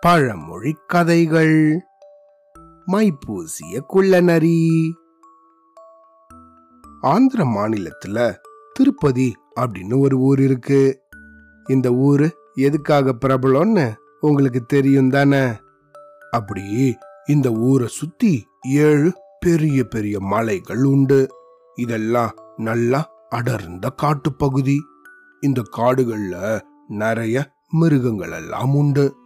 பழமொழி கதைகள். மைப்பூசிய குள்ளநரி. ஆந்திர மாநிலத்துல திருப்பதி அப்படின்னு ஒரு ஊர் இருக்கு. இந்த ஊரு எதுக்காக பிரபலம்னு உங்களுக்கு தெரியும் தானே? அப்படி இந்த ஊரை சுத்தி ஏழு பெரிய பெரிய மலைகள் உண்டு. இதெல்லாம் நல்லா அடர்ந்த காட்டுப்பகுதி இந்த காடுகள்ல நிறைய மிருகங்கள் எல்லாம் உண்டு.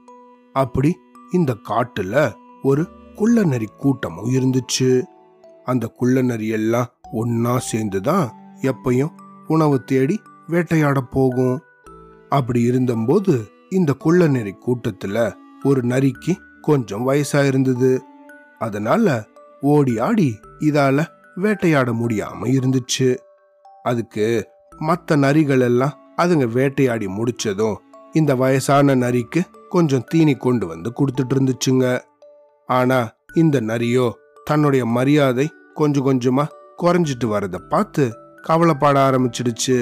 அப்படி இந்த காட்டுல ஒரு குள்ளநரி கூட்டமும் இருந்துச்சு. அந்த குள்ளநரி எல்லாம் ஒன்னா சேர்ந்துதான் எப்பையும் உணவு தேடி வேட்டையாட போகும். அப்படி இருந்தபோது இந்த குள்ளநரி கூட்டத்துல ஒரு நரிக்கு கொஞ்சம் வயசா இருந்தது. அதனால ஓடி ஆடி இதால வேட்டையாட முடியாம இருந்துச்சு. அதுக்கு மற்ற நரிகள் எல்லாம் அதுங்க வேட்டையாடி முடிச்சதும் இந்த வயசான நரிக்கு கொஞ்சம் தீனி கொண்டு வந்து கொடுத்துட்டு இருந்துச்சுங்க. ஆனா இந்த நரியோ தன்னுடைய மரியாதை கொஞ்சம் கொஞ்சமா குறைஞ்சிட்டு வர்றதை பார்த்து கவலைப்பட ஆரம்பிச்சிடுச்சு.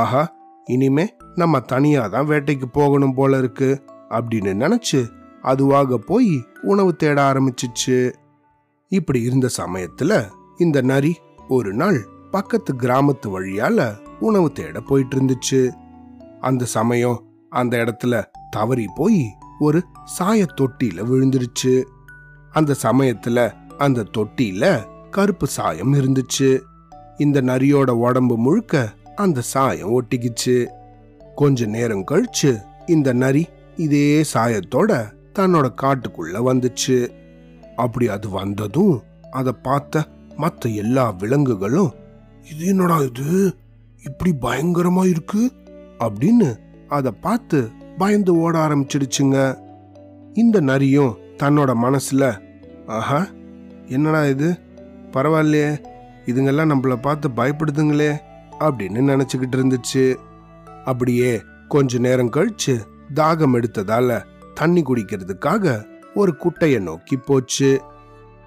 ஆஹா இனிமே நம்ம தனியா தான் வேட்டைக்கு போகணும் போல இருக்கு அப்படின்னு நினைச்சு அதுவாக போய் உணவு தேட ஆரம்பிச்சிச்சு. இப்படி இருந்த சமயத்துல இந்த நரி ஒரு நாள் பக்கத்து கிராமத்து வழியால உணவு தேட போயிட்டு இருந்துச்சு. அந்த சமயம் அந்த இடத்துல தவறி போய் ஒரு சாய தொட்டியில விழுந்துருச்சு. அந்த சமயத்துல அந்த தொட்டியில கருப்பு சாயம் இருந்துச்சு. இந்த நரியோட உடம்பு முழுக்க அந்த சாயம் ஒட்டிக்கிச்சு. கொஞ்ச நேரம் கழிச்சு இந்த நரி இதே சாயத்தோட தன்னோட காட்டுக்குள்ள வந்துச்சு. அப்படி அது வந்ததும் அதை பார்த்த மற்ற எல்லா விலங்குகளும் இது என்னடா இது? இப்படி பயங்கரமா இருக்கு? அப்படின்னு அதை பார்த்து பயந்து ஓட ஆரம்பிச்சிடுச்சுங்க. இந்த நரியும் தன்னோட மனசுல ஆஹா என்னடா இது? பரவாயில்லையே இதுங்கெல்லாம் நம்மள பார்த்து பயப்படுதுங்களே அப்படின்னு நினைச்சுக்கிட்டு இருந்துச்சு. அப்படியே கொஞ்ச நேரம் கழிச்சு தாகம் எடுத்ததால தண்ணி குடிக்கிறதுக்காக ஒரு குட்டைய நோக்கி போச்சு.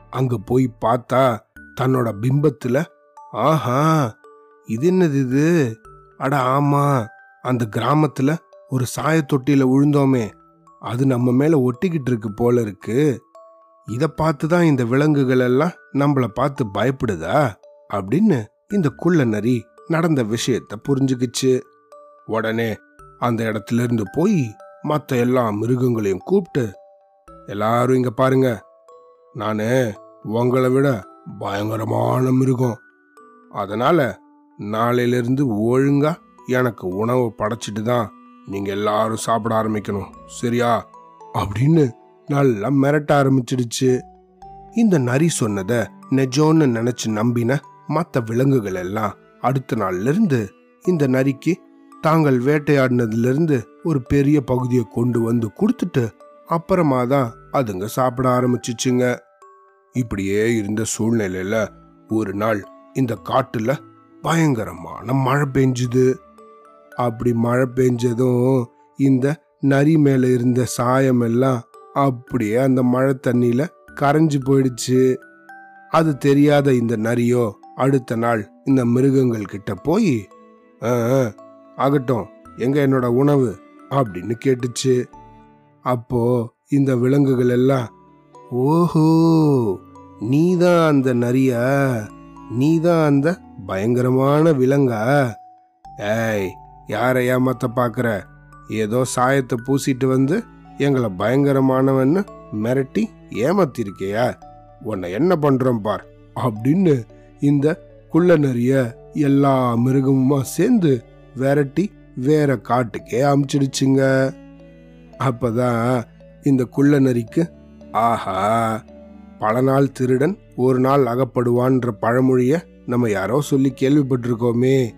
அங்க போய் பார்த்தா தன்னோட பிம்பத்துல ஆஹா இது என்னது இது? அட ஆமா அந்த கிராமத்துல ஒரு சாயத்தொட்டியில விழுந்தோமே அது நம்ம மேல ஒட்டிக்கிட்டு இருக்கு போல இருக்கு. இத பார்த்து தான் இந்த விலங்குகள் எல்லாம் நம்மள பார்த்து பயப்படுதா? அப்படின்னு இந்த குள்ள நரி நடந்த விஷயத்த புரிஞ்சுக்கிச்சு. உடனே அந்த இடத்துல இருந்து போய் மத்த எல்லா மிருகங்களையும் கூப்பிட்டு எல்லாரும் இங்க பாருங்க. நானு உங்களை விட பயங்கரமான மிருகம். அதனால நாளையிலிருந்து ஒழுங்கா எனக்கு உணவு படைச்சிட்டு தான் நீங்க எல்லாரும் சாப்பிட ஆரம்பிக்கணும். சரியா? அப்படின்னு நல்லா மிரட்ட ஆரம்பிச்சிடுச்சு. இந்த நரி சொன்னதை நெஜோன்னு நினைச்சு நம்பின மற்ற விலங்குகள் எல்லாம் அடுத்த நாள்லேருந்து இந்த நரிக்கு தாங்கள் வேட்டையாடினதுலேருந்து ஒரு பெரிய பகுதியை கொண்டு வந்து கொடுத்துட்டு அப்புறமா தான் அதுங்க சாப்பிட ஆரம்பிச்சிச்சுங்க. இப்படியே இருந்த சூழ்நிலையில ஒரு நாள் இந்த காட்டுல பயங்கரமான மழை பெஞ்சுது. அப்படி மழை பெஞ்சதும் இந்த நரி மேல இருந்த சாயம் எல்லாம் அப்படியே அந்த மழை தண்ணியில கரைஞ்சு போயிடுச்சு. அது தெரியாத இந்த நரியோ அடுத்த நாள் இந்த மிருகங்கள் கிட்ட போய் "ஆ, ஆகட்டும் எங்க என்னோட உணவு? அப்படின்னு கேட்டுச்சு. அப்போ இந்த விலங்குகள் எல்லாம் ஓஹோ நீதான் அந்த நரியா நீதான் அந்த பயங்கரமான விலங்கா? ஏய் யாரை ஏமாத்த பார்க்குற? ஏதோ சாயத்தை பூசிட்டு வந்து எங்களை பயங்கரமானவன்னு மிரட்டி ஏமாத்திருக்கியா? உன்னை என்ன பண்ணுறோம் பார்? அப்படின்னு இந்த குள்ள நரிய எல்லா மிருகமுமா சேர்ந்து விரட்டி வேற காட்டுக்கே அமுச்சிடுச்சுங்க. அப்பதான் இந்த குள்ள நரிக்கு ஆஹா பல நாள் திருடன் ஒரு நாள் அகப்படுவான்ற பழமொழிய நம்ம யாரோ சொல்லி கேள்விப்பட்டிருக்கோமே.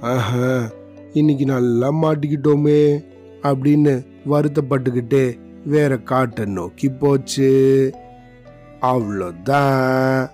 ஆஹா. இன்னைக்கு நல்லா மாட்டிக்கிட்டோமே அப்படின்னு வருத்தப்பட்டுக்கிட்டே வேற காட்டை நோக்கி போச்சு. அவ்வளோதான்.